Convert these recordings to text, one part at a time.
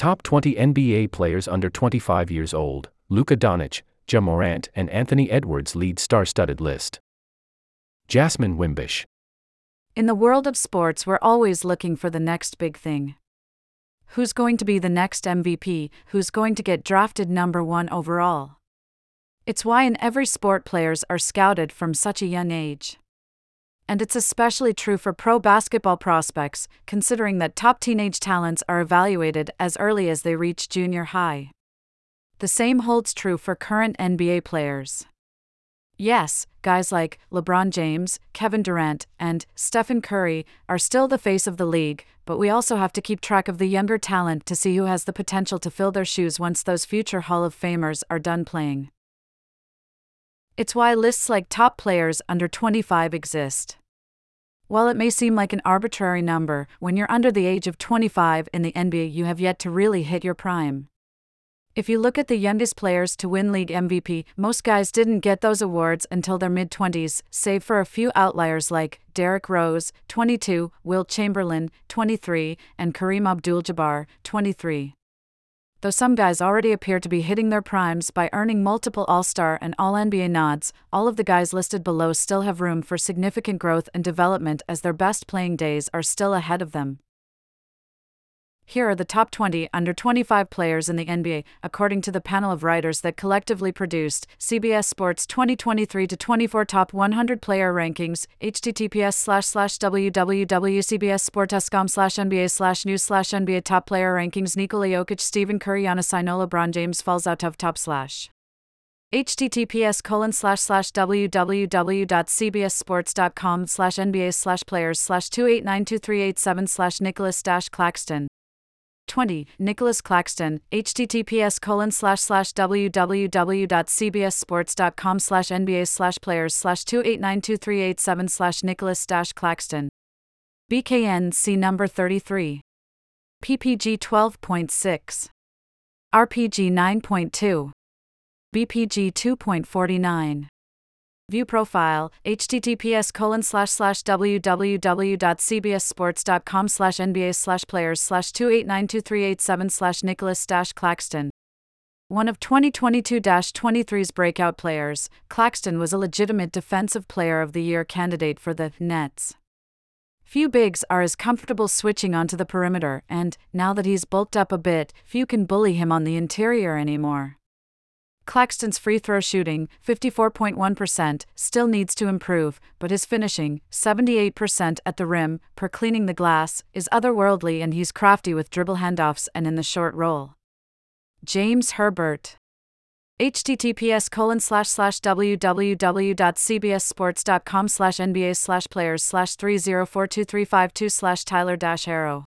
Top 20 NBA players under 25 years old Luka Doncic, Ja Morant, and Anthony Edwards lead star studded list. Jasmine Wimbish. In the world of sports, we're always looking for the next big thing. Who's going to be the next MVP? Who's going to get drafted number one overall? It's why in every sport players are scouted from such a young age. And it's especially true for pro basketball prospects, considering that top teenage talents are evaluated as early as they reach junior high. The same holds true for current NBA players. Yes, guys like LeBron James, Kevin Durant, and Stephen Curry are still the face of the league, but we also have to keep track of the younger talent to see who has the potential to fill their shoes once those future Hall of Famers are done playing. It's why lists like top players under 25 exist. While it may seem like an arbitrary number, when you're under the age of 25 in the NBA, you have yet to really hit your prime. If you look at the youngest players to win league MVP, most guys didn't get those awards until their mid 20s, save for a few outliers like Derrick Rose, 22, Wilt Chamberlain, 23, and Kareem Abdul Jabbar, 23 though some guys already appear to be hitting their primes by earning multiple All Star and All NBA nods, all of the guys listed below still have room for significant growth and development as their best playing days are still ahead of them. Here are the top 20 under 25 players in the NBA, according to the panel of writers that collectively produced CBS Sports 2023 to 24 Top 100 Player Rankings. https slash slash www.cbssports.com slash NBA slash news slash NBA Top Player Rankings Nikola Jokic, Stephen Curry, Giannis Inola, LeBron James falls out of top slash https colon slash slash www.cbssports.com slash nba slash players slash 2892387 slash nicholas dash claxton 20. Nicholas Claxton, https colon slash slash www.cbssports.com slash NBA slash players slash 2892387 slash Nicholas dash Claxton. BKN C number 33. PPG 12.6. RPG 9.2. BPG 2.49. View profile, https colon slash slash www.cbssports.com slash nba slash players slash 2892387 slash Nicholas dash Claxton. One of 2022-23's breakout players, Claxton was a legitimate Defensive Player of the Year candidate for the Nets. Few bigs are as comfortable switching onto the perimeter, and, now that he's bulked up a bit, few can bully him on the interior anymore. Claxton's free throw shooting, 54.1%, still needs to improve, but his finishing, 78% at the rim, per cleaning the glass, is otherworldly and he's crafty with dribble handoffs and in the short roll. James Herbert https colon slash slash www.cbssports.com slash nba slash players slash 3042352 slash tyler dash herro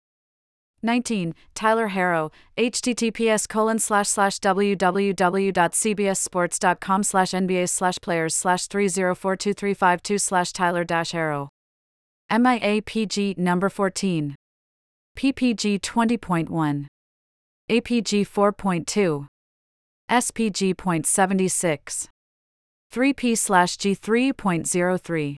19. Tyler Herro, https colon slash slash www.cbssports.com slash nba slash players slash 3042352 slash Tyler dash Herro. MIAPG number 14. PPG 20.1. APG 4.2. spg SPG.76. 3P slash G 3.03.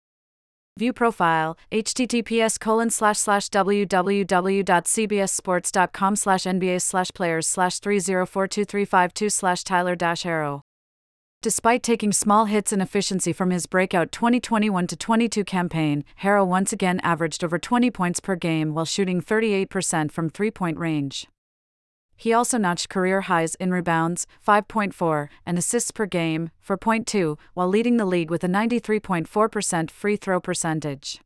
View profile, https colon slash slash www.cbssports.com slash nba slash players slash 3042352 slash tyler dash herro. Despite taking small hits in efficiency from his breakout 2021 22 campaign, Herro once again averaged over 20 points per game while shooting 38% from three point range. He also notched career highs in rebounds, 5.4, and assists per game, 4.2, while leading the league with a 93.4% free throw percentage.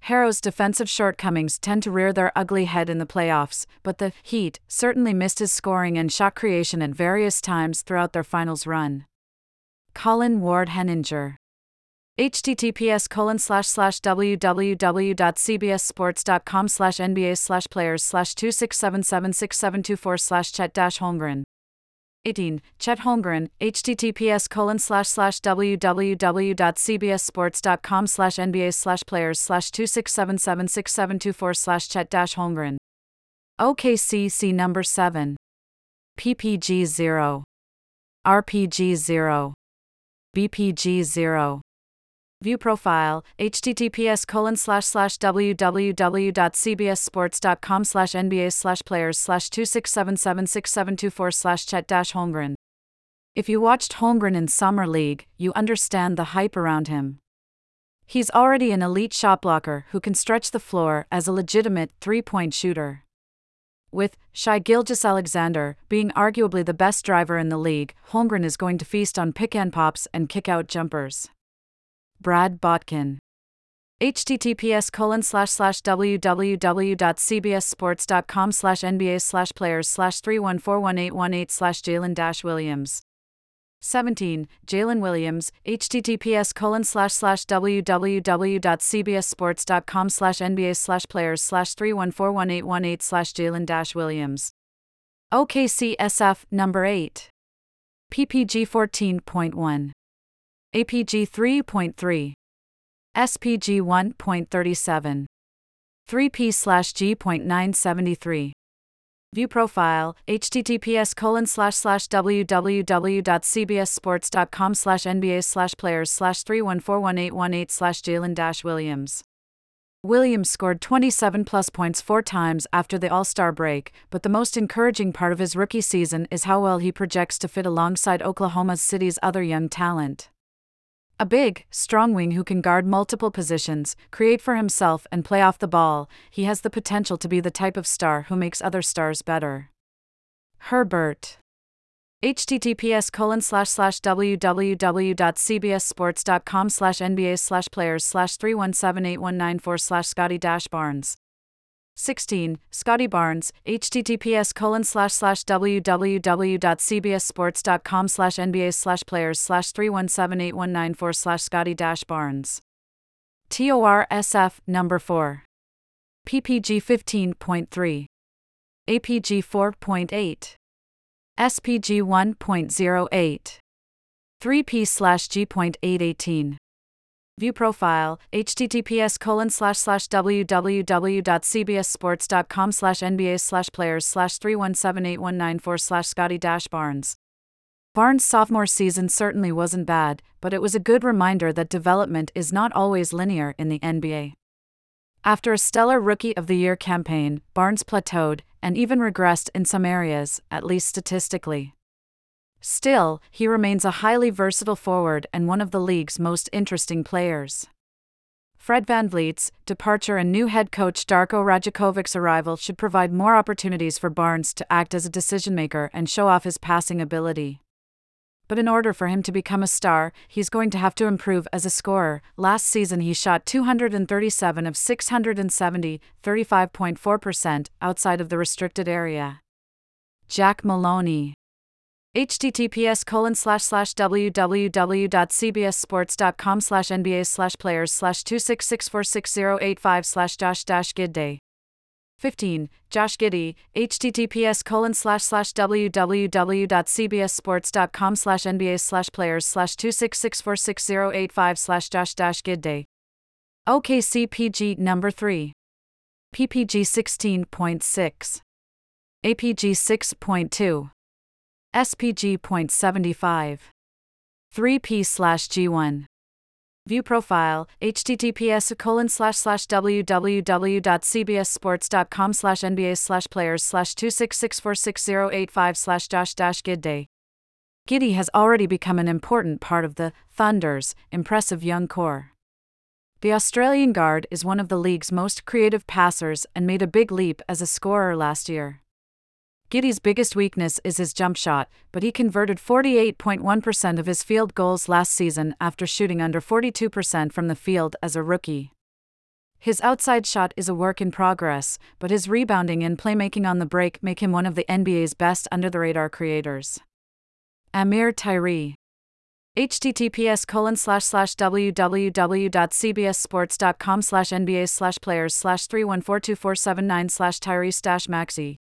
Herro's defensive shortcomings tend to rear their ugly head in the playoffs, but the Heat certainly missed his scoring and shot creation at various times throughout their finals run. Colin Ward Henninger https colon slash slash www.cbssports.com slash nba slash players slash 2677672 slash chet dash holmgren. 18 chet holmgren https colon slash slash www.cbssports.com slash nba slash players slash 2677672 slash chet dash holmgren. Okcc number 7 ppg 0 rpg 0 bpg 0 View profile, https colon slash slash www.cbssports.com slash NBA slash players slash 26776724 slash Chet dash Holmgren. If you watched Holmgren in Summer League, you understand the hype around him. He's already an elite shot blocker who can stretch the floor as a legitimate three point shooter. With Shai Gilgeous-Alexander being arguably the best driver in the league, Holmgren is going to feast on pick and pops and kick out jumpers. Brad Botkin. https colon slash slash www.cbssports.com slash nba slash players slash 3141818 slash jalen dash williams. 17 jalen williams https colon slash slash www.cbssports.com slash nba slash players slash 3141818 slash jalen dash williams. Okcsf number 8 ppg 14.1 APG 3.3, SPG 1.37, 3P slash G.973. View profile, https colon slash slash www.cbssports.com slash NBA slash players slash 3141818 slash Jalen dash Williams. Williams scored 27 plus points four times after the All Star break, but the most encouraging part of his rookie season is how well he projects to fit alongside Oklahoma City's other young talent. A big, strong wing who can guard multiple positions, create for himself, and play off the ball, he has the potential to be the type of star who makes other stars better. Herbert. https colon slash slash www.cbssports.com slash nba slash players slash 3178194 slash scotty dash barnes 16. Scotty Barnes, https colon slash slash www.cbssports.com slash NBA slash players slash 3178194 slash Scotty dash Barnes. TORSF number 4. PPG 15.3. APG 4.8. SPG 1.08. 3P slash G.818. View profile, https colon slash slash www.cbssports.com slash nba slash players slash 3178194 slash scotty dash barnes. Barnes' sophomore season certainly wasn't bad, but it was a good reminder that development is not always linear in the NBA. After a stellar Rookie of the Year campaign, Barnes plateaued and even regressed in some areas, at least statistically. Still, he remains a highly versatile forward and one of the league's most interesting players. Fred VanVleet's departure and new head coach Darko Rajakovic's arrival should provide more opportunities for Barnes to act as a decision maker and show off his passing ability. But in order for him to become a star, he's going to have to improve as a scorer. Last season, he shot 237 of 670, 35.4% outside of the restricted area. Jack Maloney https colon slash slash www.cbssports.com slash nba slash players slash 266468085 slash josh dash giddey 15 josh giddey https colon slash slash www.cbssports.com slash nba slash players slash 266468085 slash josh dash giddey okcpg number 3 ppg 16.6 apg 6.2 SPG.75. 3P slash G1. View profile, https colon slash slash www.cbssports.com slash nba slash players slash 266468085 slash josh dash giddey. Giddey has already become an important part of the Thunder's impressive young core. The Australian guard is one of the league's most creative passers and made a big leap as a scorer last year. Giddey's biggest weakness is his jump shot, but he converted 48.1% of his field goals last season after shooting under 42% from the field as a rookie. His outside shot is a work in progress, but his rebounding and playmaking on the break make him one of the NBA's best under the radar creators. Amir Tyree https colon slash slash www.cbssports.com slash nba slash players slash 3142479 slash tyrese dash maxey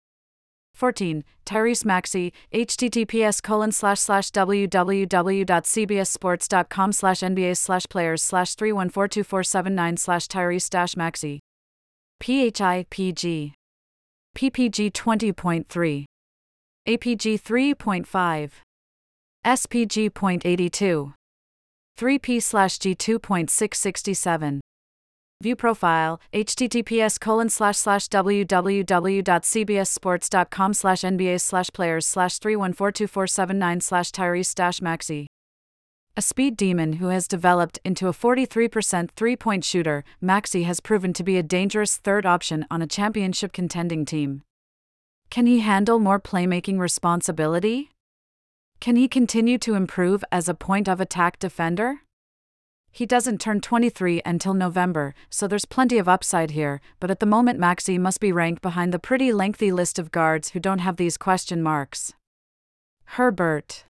14. Tyrese Maxey, https colon slash slash www.cbssports.com slash nba slash players slash 3142479 slash Tyrese dash Maxey. PHIPG. PPG 20.3. APG 3.5. SPG.82. 3p slash g 2.667. View profile, https colon slash slash www.cbssports.com slash nba slash players slash 3142479 slash Tyrese dash Maxey. A speed demon who has developed into a 43% three point shooter, Maxey has proven to be a dangerous third option on a championship contending team. Can he handle more playmaking responsibility? Can he continue to improve as a point of attack defender? He doesn't turn 23 until November, so there's plenty of upside here, but at the moment Maxey must be ranked behind the pretty lengthy list of guards who don't have these question marks. Herbert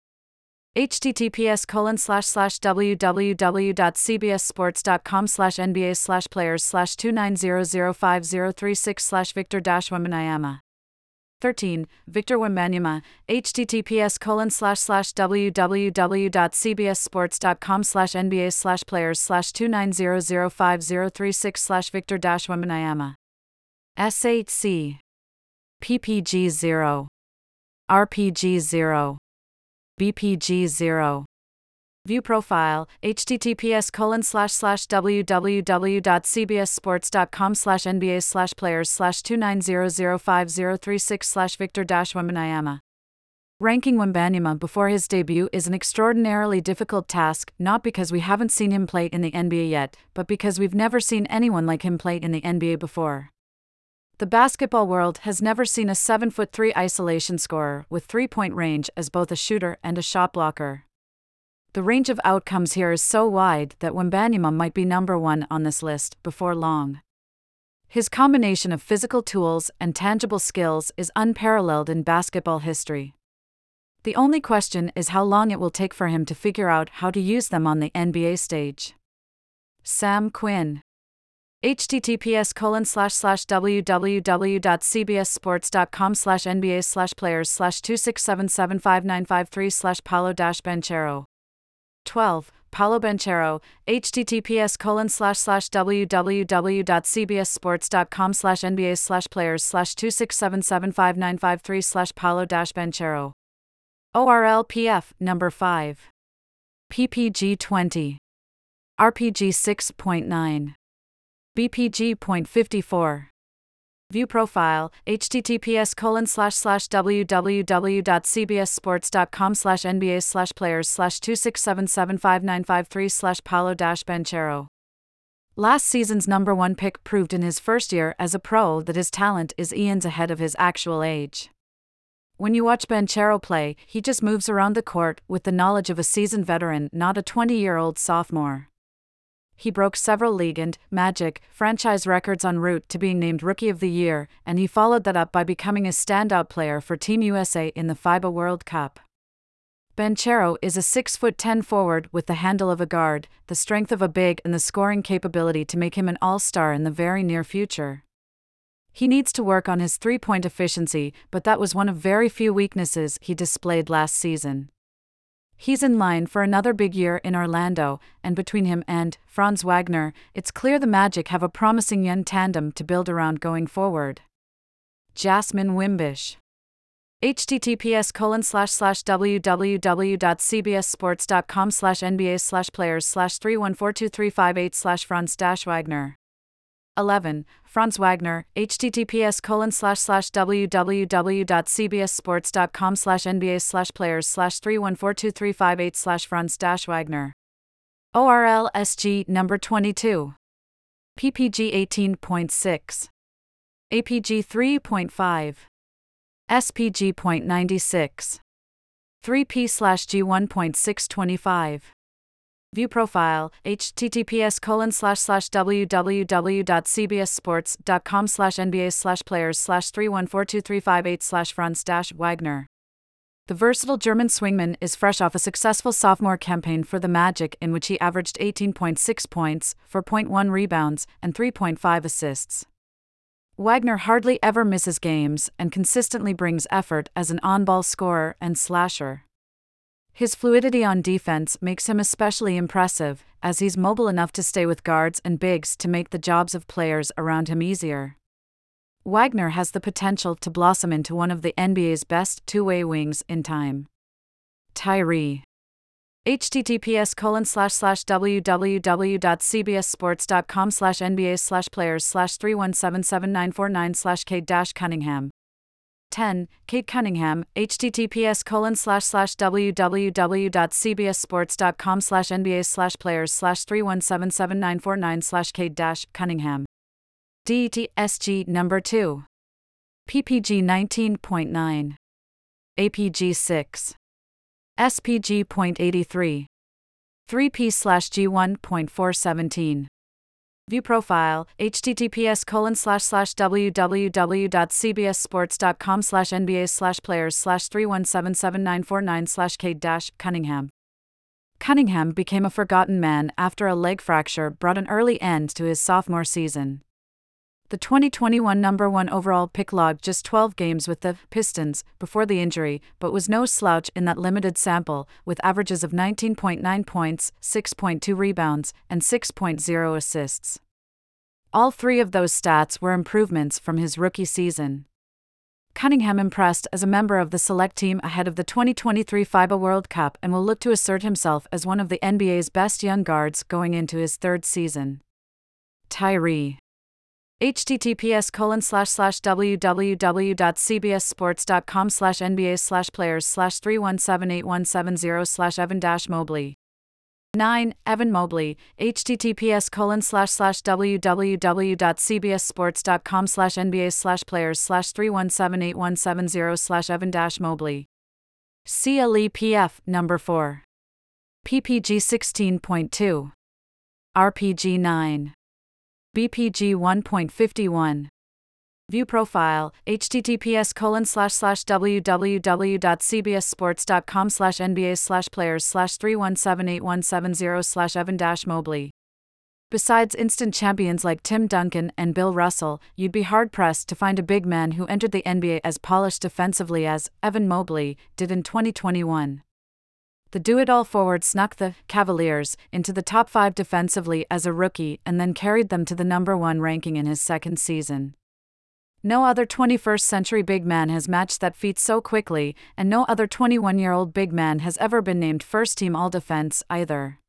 https colon slash slash www.cbssports.com slash nba slash players slash 2900536 slash victor dash Wembanyama. 13. Victor Wembanyama, https colon slash slash www.cbssports.com slash nba slash players slash 2900536 slash victor dash Wembanyama. S8C. PPG 0. RPG 0. BPG 0. View profile, https colon slash slash www.cbssports.com slash nba slash players slash 2900536 slash victor dash Wembanyama. Ranking Wembanyama before his debut is an extraordinarily difficult task, not because we haven't seen him play in the NBA yet, but because we've never seen anyone like him play in the NBA before. The basketball world has never seen a 7 foot 3 isolation scorer with three point range as both a shooter and a shot blocker. The range of outcomes here is so wide that Wembanyama might be number one on this list before long. His combination of physical tools and tangible skills is unparalleled in basketball history. The only question is how long it will take for him to figure out how to use them on the NBA stage. Sam Quinn https www.cbssports.com slash nba slash players slash 2677595 slash paolo dash banchero 12. Paolo Banchero, https colon slash slash www.cbssports.com slash nba slash players slash 2677595 slash Paolo dash Banchero. ORLPF number 5. PPG 20. RPG 6.9. BPG BPG.54. View profile, https colon slash slash www.cbssports.com slash nba slash players slash 2677595 slash Paolo dash Banchero. Last season's number one pick proved in his first year as a pro that his talent is eons ahead of his actual age. When you watch Banchero play, he just moves around the court with the knowledge of a seasoned veteran, not a 20 year old sophomore. He broke several league and Magic franchise records en route to being named Rookie of the Year, and he followed that up by becoming a standout player for Team USA in the FIBA World Cup. Banchero is a 6 foot 10 forward with the handle of a guard, the strength of a big, and the scoring capability to make him an all star in the very near future. He needs to work on his three point efficiency, but that was one of very few weaknesses he displayed last season. He's in line for another big year in Orlando, and between him and Franz Wagner, it's clear the Magic have a promising young tandem to build around going forward. Jasmine Wimbish. https colon slash slash www.cbssports.com slash nba slash players slash 3142358 slash franz dash wagner 11. Franz Wagner, https colon slash slash www.cbssports.com slash nba slash players slash 3142358 slash Franz dash Wagner. ORLSG number 22. PPG 18.6. APG 3.5. SPG SPG.96. 3P slash G 1.625. View profile, https colon slash slash www.cbssports.com slash nba slash players slash 3142358 slash Franz dash Wagner. The versatile German swingman is fresh off a successful sophomore campaign for the Magic in which he averaged 18.6 points, 4.1 rebounds, and 3.5 assists. Wagner hardly ever misses games and consistently brings effort as an on ball scorer and slasher. His fluidity on defense makes him especially impressive, as he's mobile enough to stay with guards and bigs to make the jobs of players around him easier. Wagner has the potential to blossom into one of the NBA's best two way wings in time. Tyree https colon slash slash www.cbssports.com slash nba slash players slash 3177949 slash cade dash cunningham 10 cade cunningham https colon slash slash www.cbssports.com slash nba slash players slash 3177949 slash cade dash cunningham DTSG number 2 PPG 19.9 APG 6 SPG.83. 3P slash G1.417. View profile, https colon slash slash www.cbssports.com slash nba slash players slash 3177949 slash Cade dash Cunningham. Cunningham became a forgotten man after a leg fracture brought an early end to his sophomore season. The 2021 number 1 overall pick logged just 12 games with the Pistons before the injury, but was no slouch in that limited sample, with averages of 19.9 points, 6.2 rebounds, and 6.0 assists. All three of those stats were improvements from his rookie season. Cunningham impressed as a member of the select team ahead of the 2023 FIBA World Cup and will look to assert himself as one of the NBA's best young guards going into his third season. Tyree https colon slash slash www.cbssports.com slash nba slash players slash 3178170 slash evan dash mobley. 9 evan mobley https colon slash slash www.cbssports.com slash nba slash players slash 3178170 slash evan dash mobley. CLEPF number 4 PPG 16.2 RPG 9 BPG 1.51. View profile, https colon slash slash www.cbssports.com slash nba slash players slash 3178170 slash evan dash mobley. Besides instant champions like Tim Duncan and Bill Russell, you'd be hard pressed to find a big man who entered the NBA as polished defensively as Evan Mobley did in 2021 the do it all forward snuck the Cavaliers into the top five defensively as a rookie and then carried them to the number one ranking in his second season. No other 21st century big man has matched that feat so quickly, and no other 21 year old big man has ever been named first team all defense either.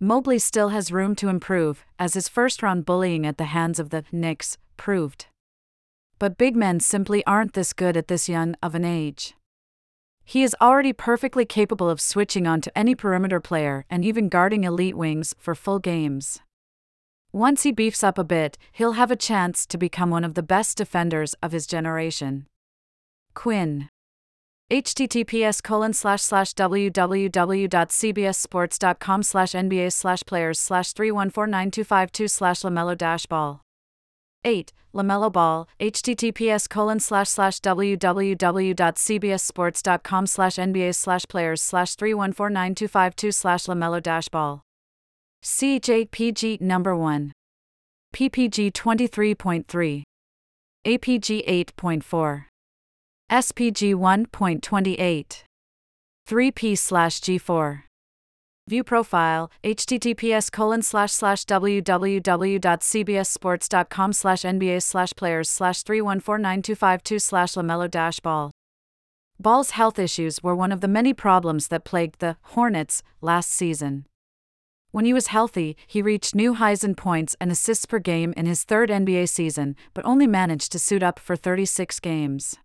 Mobley still has room to improve, as his first round bullying at the hands of the Knicks proved. But big men simply aren't this good at this young of an age. He is already perfectly capable of switching on to any perimeter player and even guarding elite wings for full games. Once he beefs up a bit, he'll have a chance to become one of the best defenders of his generation. Quinn. https colon slash slash www.cbssports.com slash nba slash players slash 3149252 slash lamelo dash ball 8. LaMelo Ball, https colon slash slash www.cbssports.com slash NBA slash players slash 3149252 slash LaMelo dash ball. CJPG number 1. PPG 23.3. APG 8.4. SPG 1.28. 3P slash G4. View profile, https colon slash slash www.cbssports.com slash nba slash players slash 3149252 slash lamelo dash ball. Ball's health issues were one of the many problems that plagued the Hornets last season. When he was healthy, he reached new highs in points and assists per game in his third NBA season, but only managed to suit up for 36 games.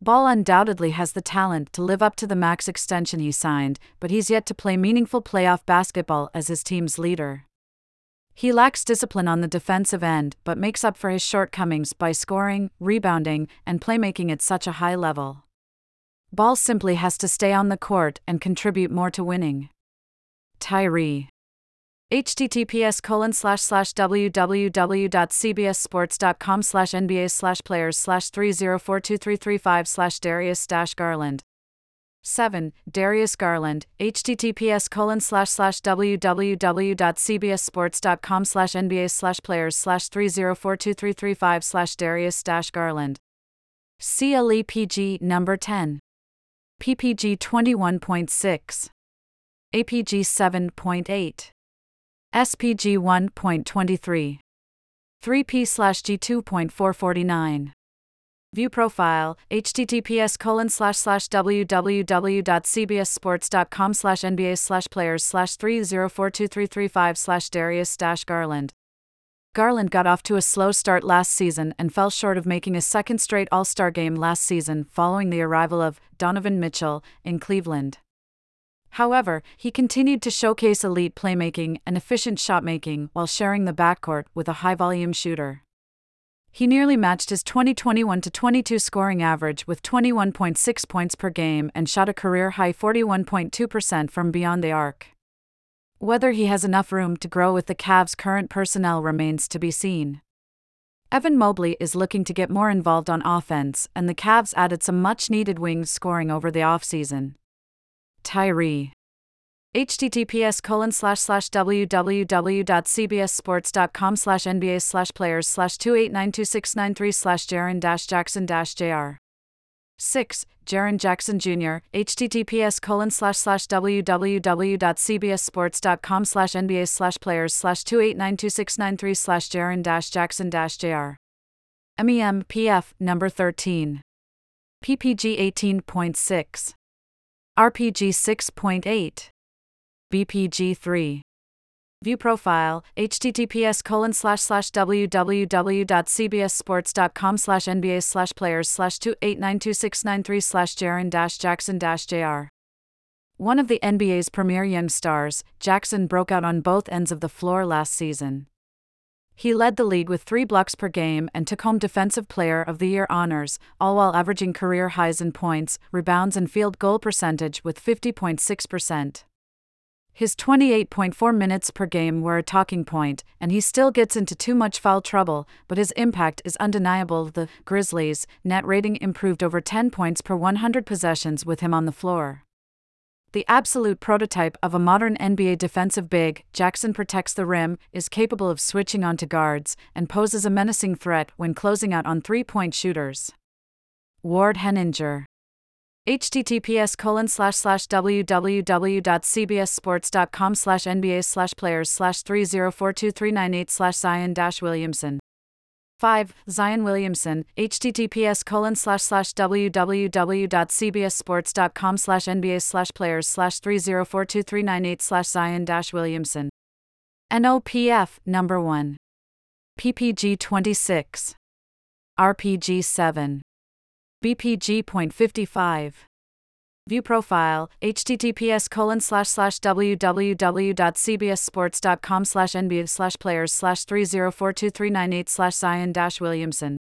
Ball undoubtedly has the talent to live up to the max extension he signed, but he's yet to play meaningful playoff basketball as his team's leader. He lacks discipline on the defensive end, but makes up for his shortcomings by scoring, rebounding, and playmaking at such a high level. Ball simply has to stay on the court and contribute more to winning. Tyree https colon slash slash www.cbssports.com slash nba slash players slash 3042335 slash darius dash garland. 7 darius garland https colon slash slash www.cbssports.com slash nba slash players slash 3042335 slash darius dash garland. Clepg number 10 ppg 21.6 apg 7.8 SPG 1.23. 3P slash G 2.449. View profile, https colon slash slash www.cbssports.com slash NBA slash players slash 3042335 slash Darius dash Garland. Garland got off to a slow start last season and fell short of making a second straight All Star game last season following the arrival of Donovan Mitchell in Cleveland. However, he continued to showcase elite playmaking and efficient shotmaking while sharing the backcourt with a high volume shooter. He nearly matched his 2021 22 scoring average with 21.6 points per game and shot a career high 41.2% from beyond the arc. Whether he has enough room to grow with the Cavs' current personnel remains to be seen. Evan Mobley is looking to get more involved on offense, and the Cavs added some much needed wings scoring over the offseason. Tyree https colon slash slash www.cbssports.com slash nba slash players slash 2892693 slash Jaren dash Jackson dash JR. 6. Jaren Jackson Jr., https colon slash slash www.cbssports.com slash nba slash players slash 2892693 slash Jaren dash Jackson dash JR. MEM PF number 13. PPG 18.6. RPG 6.8. BPG3. View profile, https colon slash slash www.cbssports.com slash nba slash players slash 2892693 slash Jaren dash Jackson dash JR. One of the NBA's premier young stars, Jackson broke out on both ends of the floor last season. He led the league with three blocks per game and took home Defensive Player of the Year honors, all while averaging career highs in points, rebounds, and field goal percentage with 50.6%. His 28.4 minutes per game were a talking point, and he still gets into too much foul trouble, but his impact is undeniable. The Grizzlies' net rating improved over 10 points per 100 possessions with him on the floor. The absolute prototype of a modern NBA defensive big, Jackson protects the rim, is capable of switching onto guards, and poses a menacing threat when closing out on three point shooters. Ward Henninger https www.cbssports.com slash nba slash players slash 3042398 slash zion williamson 5. Zion Williamson, https colon slash slash www.cbssports.com slash nba slash players slash 3042398 slash zion dash williamson NOPF, number 1. PPG 26. RPG 7. BPG.55. View profile, https colon slash slash www.cbssports.com slash nba slash players slash 3042398 slash Zion dash Williamson.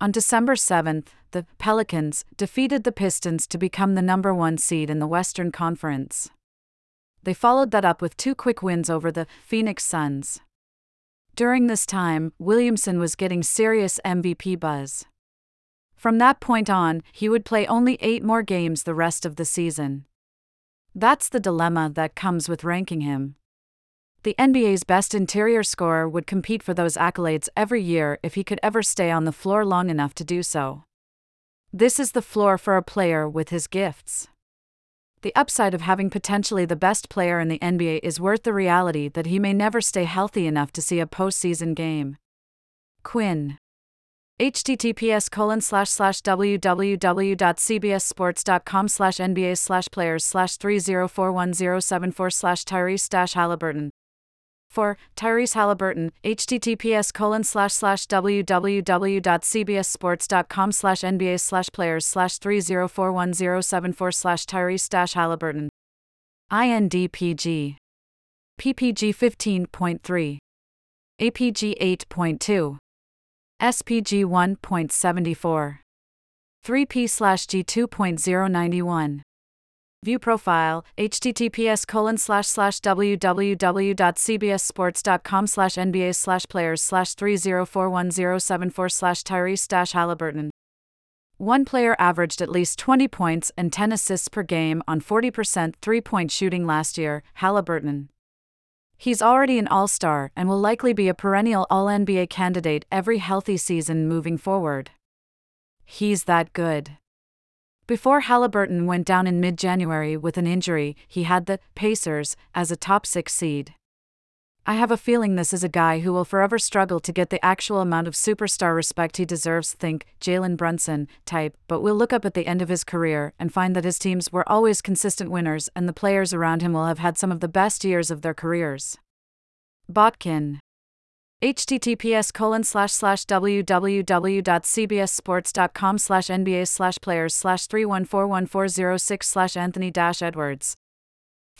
On December 7th, the Pelicans defeated the Pistons to become the number one seed in the Western Conference. They followed that up with two quick wins over the Phoenix Suns. During this time, Williamson was getting serious MVP buzz. From that point on, he would play only eight more games the rest of the season. That's the dilemma that comes with ranking him. The NBA's best interior scorer would compete for those accolades every year if he could ever stay on the floor long enough to do so. This is the floor for a player with his gifts. The upside of having potentially the best player in the NBA is worth the reality that he may never stay healthy enough to see a postseason game. Quinn https colon slash slash www.cbssports.com slash nba slash players slash 3041074 slash tyrese dash halliburton for Tyrese Halliburton, https colon slash slash www.cbssports.com slash nba slash players slash 3041074 slash Tyrese dash Halliburton. INDPG. PPG 15.3. APG 8.2. SPG 1.74. 3P slash G 2.091. View profile, https colon slash slash www.cbssports.com slash nba slash players slash 3041074 slash Tyrese dash Halliburton. One player averaged at least 20 points and 10 assists per game on 40% three point shooting last year, Halliburton. He's already an all star and will likely be a perennial All NBA candidate every healthy season moving forward. He's that good. Before Halliburton went down in mid January with an injury, he had the Pacers as a top six seed. I have a feeling this is a guy who will forever struggle to get the actual amount of superstar respect he deserves. Think Jalen Brunson type, but we'll look up at the end of his career and find that his teams were always consistent winners and the players around him will have had some of the best years of their careers. Botkin https colon slash slash www.cbssports.com slash nba slash players slash 3141406 slash anthony dash edwards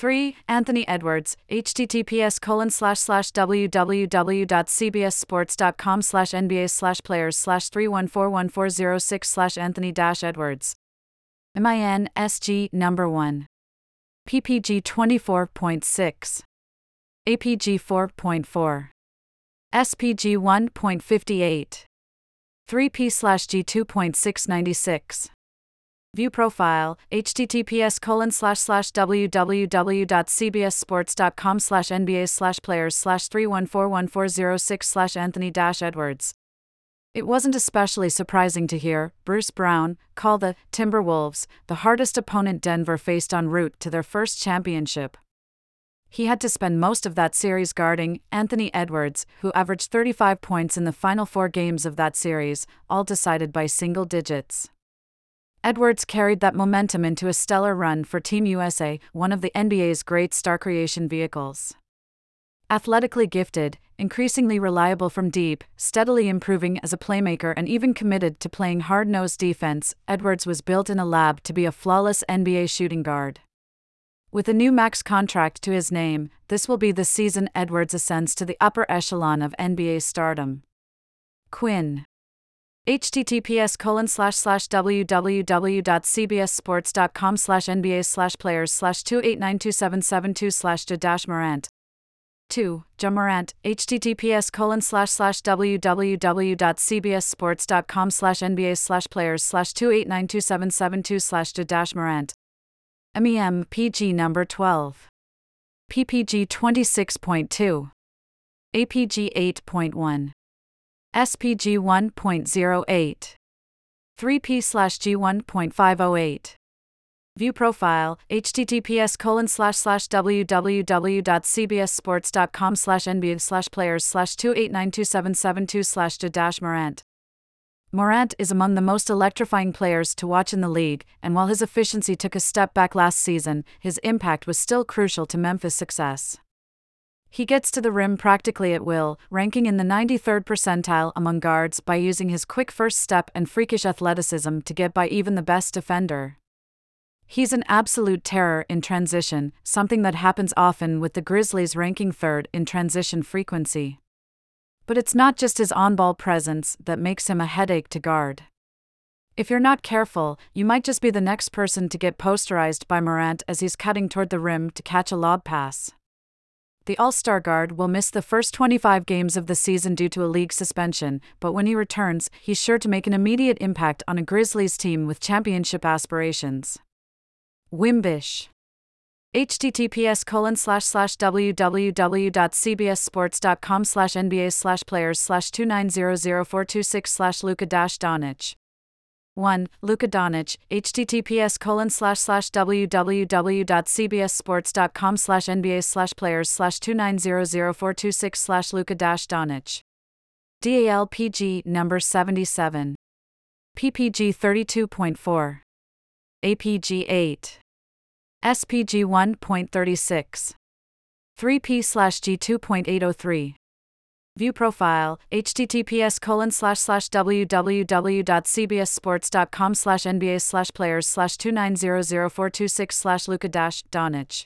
3. Anthony Edwards, https colon slash slash www.cbssports.com slash NBA slash players slash 3141406 slash Anthony dash Edwards. MIN SG number 1. PPG 24.6. APG 4.4. SPG 1.58. 3P slash G 2.696. View profile, https colon slash slash www.cbssports.com slash nba slash players slash 3141406 slash anthony dash edwards. It wasn't especially surprising to hear Bruce Brown call the Timberwolves the hardest opponent Denver faced en route to their first championship. He had to spend most of that series guarding Anthony Edwards, who averaged 35 points in the final four games of that series, all decided by single digits. Edwards carried that momentum into a stellar run for Team USA, one of the NBA's great star creation vehicles. Athletically gifted, increasingly reliable from deep, steadily improving as a playmaker, and even committed to playing hard nosed defense, Edwards was built in a lab to be a flawless NBA shooting guard. With a new max contract to his name, this will be the season Edwards ascends to the upper echelon of NBA stardom. Quinn https colon slash slash www.cbssports.com slash nba slash players slash 2892772 slash dash morant 2. Ja Morant, https colon slash slash www.cbssports.com slash nba slash players slash 2892772 slash dash morant MEM PG number 12. PPG 26.2. APG 8.1. SPG 1.08. 3P slash G 1.508. View profile, https colon slash slash www.cbssports.com slash nba slash players slash 2892772 slash dash Morant. Morant is among the most electrifying players to watch in the league, and while his efficiency took a step back last season, his impact was still crucial to Memphis' success. He gets to the rim practically at will, ranking in the 93rd percentile among guards by using his quick first step and freakish athleticism to get by even the best defender. He's an absolute terror in transition, something that happens often with the Grizzlies ranking third in transition frequency. But it's not just his on ball presence that makes him a headache to guard. If you're not careful, you might just be the next person to get posterized by Morant as he's cutting toward the rim to catch a lob pass. The All Star guard will miss the first 25 games of the season due to a league suspension, but when he returns, he's sure to make an immediate impact on a Grizzlies team with championship aspirations. Wimbish. https colon slash slash www.cbssports.com slash nba slash players slash 2900426 slash luka Doncic. 1. Luka Doncic, https colon slash slash www.cbssports.com slash nba slash players slash 2900426 slash Luka dash Doncic. DALPG number 77. PPG 32.4. APG 8. SPG 1.36. 3P slash G 2.803. View profile, https colon slash slash www.cbssports.com slash nba slash players slash 2900426 slash luka dash Doncic.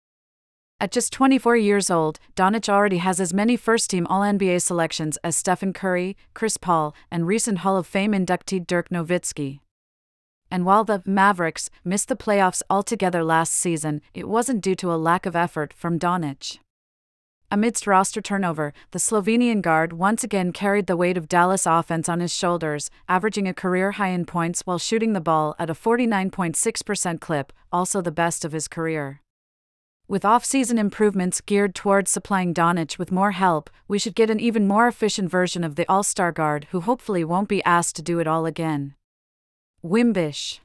At just 24 years old, Doncic already has as many first team All NBA selections as Stephen Curry, Chris Paul, and recent Hall of Fame inductee Dirk Nowitzki. And while the Mavericks missed the playoffs altogether last season, it wasn't due to a lack of effort from Doncic. Amidst roster turnover, the Slovenian guard once again carried the weight of Dallas offense on his shoulders, averaging a career high in points while shooting the ball at a 49.6% clip, also the best of his career. With off-season improvements geared towards supplying Doncic with more help, we should get an even more efficient version of the All-Star guard who hopefully won't be asked to do it all again. Wimbish